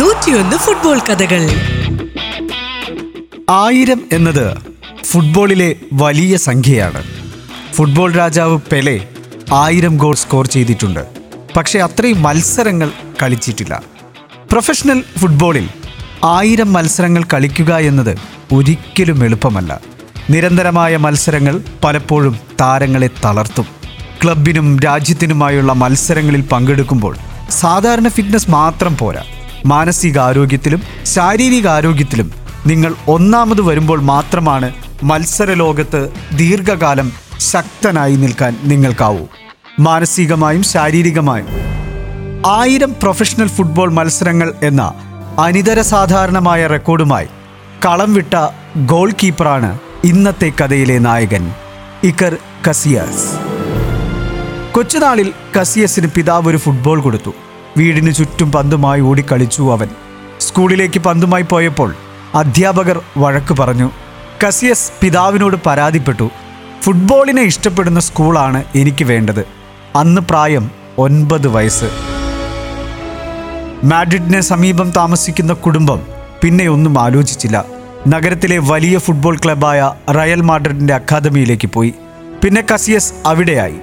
നൂറ്റിയൊന്ന് ഫുട്ബോൾ കഥകൾ. ആയിരം എന്നത് ഫുട്ബോളിലെ വലിയ സംഖ്യയാണ്. ഫുട്ബോൾ രാജാവ് പെലെ ആയിരം ഗോൾ സ്കോർ ചെയ്തിട്ടുണ്ട്. പക്ഷേ അത്രയും മത്സരങ്ങൾ കളിച്ചിട്ടില്ല. പ്രൊഫഷണൽ ഫുട്ബോളിൽ ആയിരം മത്സരങ്ങൾ കളിക്കുക എന്നത് ഒരിക്കലും എളുപ്പമല്ല. നിരന്തരമായ മത്സരങ്ങൾ പലപ്പോഴും താരങ്ങളെ തളർത്തും. ക്ലബിനും രാജ്യത്തിനുമായുള്ള മത്സരങ്ങളിൽ പങ്കെടുക്കുമ്പോൾ സാധാരണ ഫിറ്റ്നസ് മാത്രം പോരാ. മാനസികാരോഗ്യത്തിലും ശാരീരികാരോഗ്യത്തിലും നിങ്ങൾ ഒന്നാമത് വരുമ്പോൾ മാത്രമാണ് മത്സര ലോകത്ത് ദീർഘകാലം ശക്തനായി നിൽക്കാൻ നിങ്ങൾക്കാവൂ. മാനസികമായും ശാരീരികമായും. ആയിരം പ്രൊഫഷണൽ ഫുട്ബോൾ മത്സരങ്ങൾ എന്ന അനിതര സാധാരണമായ റെക്കോർഡുമായി കളം വിട്ട ഗോൾ കീപ്പറാണ് ഇന്നത്തെ കഥയിലെ നായകൻ ഇക്കർ കസിയാസ്. കൊച്ചുനാളിൽ കസിയസിന് പിതാവ് ഒരു ഫുട്ബോൾ കൊടുത്തു. വീടിന് ചുറ്റും പന്തുമായി ഓടിക്കളിച്ചു അവൻ. സ്കൂളിലേക്ക് പന്തുമായി പോയപ്പോൾ അധ്യാപകർ വഴക്ക് പറഞ്ഞു കസിയസ് പിതാവിനോട് പരാതിപ്പെട്ടു. ഫുട്ബോളിനെ ഇഷ്ടപ്പെടുന്ന സ്കൂളാണ് എനിക്ക് വേണ്ടത്. അന്ന് പ്രായം ഒൻപത് വയസ്സ്. മാഡ്രിഡിന് സമീപം താമസിക്കുന്ന കുടുംബം പിന്നെ ഒന്നും ആലോചിച്ചില്ല. നഗരത്തിലെ വലിയ ഫുട്ബോൾ ക്ലബായ റയൽ മാഡ്രിഡിന്റെ അക്കാദമിയിലേക്ക് പോയി. പിന്നെ കസിയസ് അവിടെയായി.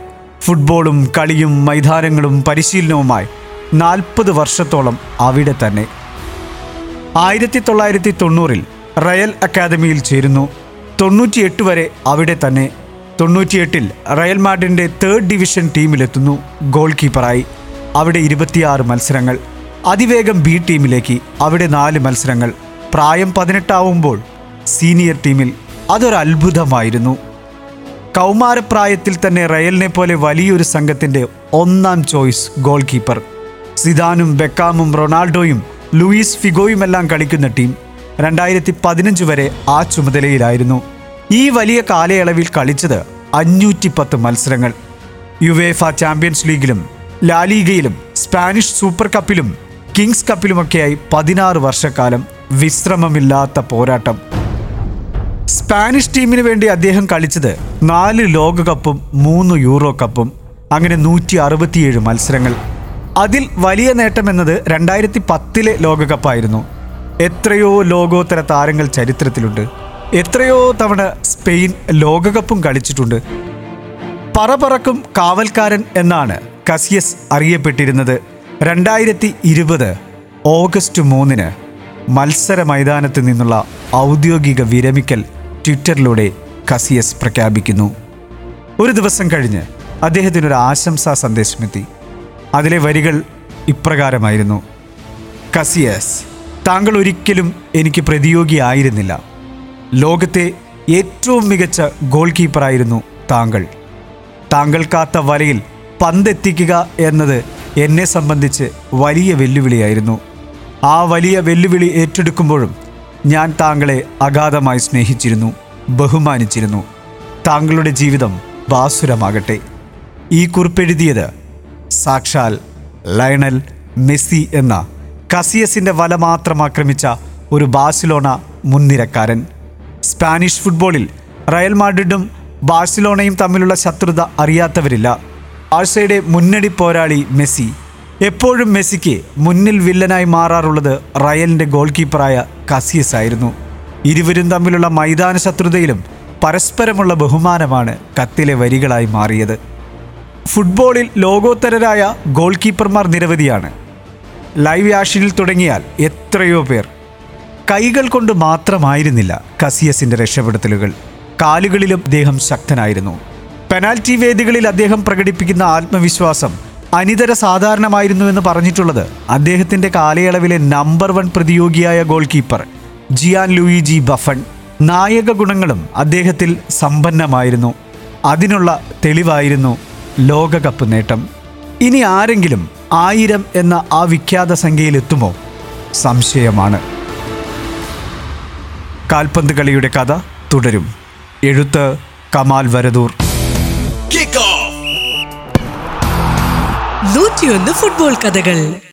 ഫുട്ബോളും കളിയും മൈതാനങ്ങളും പരിശീലനവുമായി നാൽപ്പത് വർഷത്തോളം അവിടെ തന്നെ. ആയിരത്തി തൊള്ളായിരത്തി തൊണ്ണൂറിൽ റയൽ അക്കാദമിയിൽ ചേരുന്നു. തൊണ്ണൂറ്റിയെട്ട് വരെ അവിടെ തന്നെ. തൊണ്ണൂറ്റിയെട്ടിൽ റയൽ മാഡ്രിഡിന്റെ തേർഡ് ഡിവിഷൻ ടീമിലെത്തുന്നു ഗോൾ കീപ്പറായി അവിടെ ഇരുപത്തിയാറ് മത്സരങ്ങൾ. അതിവേഗം ബി ടീമിലേക്ക് അവിടെ നാല് മത്സരങ്ങൾ. പ്രായം പതിനെട്ടാവുമ്പോൾ സീനിയർ ടീമിൽ അതൊരു അത്ഭുതമായിരുന്നു കൗമാരപ്രായത്തിൽ തന്നെ റയലിനെ പോലെ വലിയൊരു സംഘത്തിന്റെ ഒന്നാം ചോയ്സ് ഗോൾ കീപ്പർ സിദാനും ബെക്കാമും റൊണാൾഡോയും ലൂയിസ് ഫിഗോയുമെല്ലാം കളിക്കുന്ന ടീം രണ്ടായിരത്തി പതിനഞ്ച് വരെ ആ ചുമതലയിലായിരുന്നു. ഈ വലിയ കാലയളവിൽ കളിച്ചത് അഞ്ഞൂറ്റി പത്ത് മത്സരങ്ങൾ. യുവേഫ ചാമ്പ്യൻസ് ലീഗിലും ലാലീഗയിലും സ്പാനിഷ് സൂപ്പർ കപ്പിലും കിങ്സ് കപ്പിലുമൊക്കെയായി പതിനാറ് വർഷക്കാലം വിശ്രമമില്ലാത്ത പോരാട്ടം. സ്പാനിഷ് ടീമിന് വേണ്ടി അദ്ദേഹം കളിച്ചത് നാല് ലോകകപ്പും മൂന്ന് യൂറോ കപ്പും അങ്ങനെ നൂറ്റി അറുപത്തിയേഴ് മത്സരങ്ങൾ. അതിൽ വലിയ നേട്ടം നേട്ടമെന്നത് രണ്ടായിരത്തി പത്തിലെ ലോകകപ്പായിരുന്നു എത്രയോ ലോകോത്തര താരങ്ങൾ ചരിത്രത്തിലുണ്ട്. എത്രയോ തവണ സ്പെയിൻ ലോകകപ്പും കളിച്ചിട്ടുണ്ട്. പറപറക്കും കാവൽക്കാരൻ എന്നാണ് കസിയസ് അറിയപ്പെട്ടിരുന്നത്. രണ്ടായിരത്തി ഇരുപത് ഓഗസ്റ്റ് മൂന്നിന് മത്സര മൈതാനത്ത് നിന്നുള്ള ഔദ്യോഗിക വിരമിക്കൽ ട്വിറ്ററിലൂടെ കസിയസ് പ്രഖ്യാപിക്കുന്നു. ഒരു ദിവസം കഴിഞ്ഞ് അദ്ദേഹത്തിനൊരു ആശംസാ സന്ദേശമെത്തി. അതിലെ വരികൾ ഇപ്രകാരമായിരുന്നു. കസിയസ് താങ്കൾ ഒരിക്കലും എനിക്ക് പ്രതിയോഗിയായിരുന്നില്ല ലോകത്തെ ഏറ്റവും മികച്ച ഗോൾ കീപ്പറായിരുന്നു താങ്കൾ. താങ്കൾ കാത്ത വലയിൽ പന്തെത്തിക്കുക എന്നത് എന്നെ സംബന്ധിച്ച് വലിയ വെല്ലുവിളിയായിരുന്നു. ആ വലിയ വെല്ലുവിളി ഏറ്റെടുക്കുമ്പോഴും ഞാൻ താങ്കളെ അഗാധമായി സ്നേഹിച്ചിരുന്നു ബഹുമാനിച്ചിരുന്നു. താങ്കളുടെ ജീവിതം ബാസുരമാകട്ടെ. ഈ കുറിപ്പെഴുതിയത് സാക്ഷാൽ ലയണൽ മെസ്സി എന്ന കസിയസിന്റെ വല മാത്രം ആക്രമിച്ച ഒരു ബാഴ്സിലോണ മുൻനിരക്കാരൻ. സ്പാനിഷ് ഫുട്ബോളിൽ റയൽ മാഡ്രിഡും ബാഴ്സലോണയും തമ്മിലുള്ള ശത്രുത അറിയാത്തവരില്ല. ബാഴ്സയുടെ മുന്നണി പോരാളി മെസ്സി എപ്പോഴും മെസ്സിക്ക് മുന്നിൽ വില്ലനായി മാറാറുള്ളത് റയലിന്റെ ഗോൾ കീപ്പറായ കസിയസ് ആയിരുന്നു. ഇരുവരും തമ്മിലുള്ള മൈതാന ശത്രുതയിലും പരസ്പരമുള്ള ബഹുമാനമാണ് കത്തിലെ വരികളായി മാറിയത്. ഫുട്ബോളിൽ ലോകോത്തരരായ ഗോൾ കീപ്പർമാർ നിരവധിയാണ്. ലൈവ് ആഷനിൽ തുടങ്ങിയാൽ എത്രയോ പേർ. കൈകൾ കൊണ്ട് മാത്രമായിരുന്നില്ല കസിയസിന്റെ രക്ഷപ്പെടുത്തലുകൾ. കാലുകളിലും അദ്ദേഹം ശക്തനായിരുന്നു. പെനാൽറ്റി വേദികളിൽ അദ്ദേഹം പ്രകടിപ്പിക്കുന്ന ആത്മവിശ്വാസം അനിതര സാധാരണമായിരുന്നു എന്ന് പറഞ്ഞിട്ടുള്ളത്. അദ്ദേഹത്തിന്റെ കാലയളവിലെ നമ്പർ വൺ പ്രതിയോഗിയായ ഗോൾ കീപ്പർ ജിയാൻ ലൂയിജി ബഫൺ. നായക ഗുണങ്ങളും അദ്ദേഹത്തിൽ സമ്പന്നമായിരുന്നു. അതിനുള്ള തെളിവായിരുന്നു ലോകകപ്പ് നേട്ടം. ഇനി ആരെങ്കിലും ആയിരം എന്ന ആ വിഖ്യാത സംഖ്യയിലെത്തുമോ? സംശയമാണ്. കാൽപന്ത് കളിയുടെ കഥ തുടരും. എഴുത്ത് കമാൽ വരദൂർ! നൂറ്റിയൊന്ന് ഫുട്ബോൾ കഥകൾ.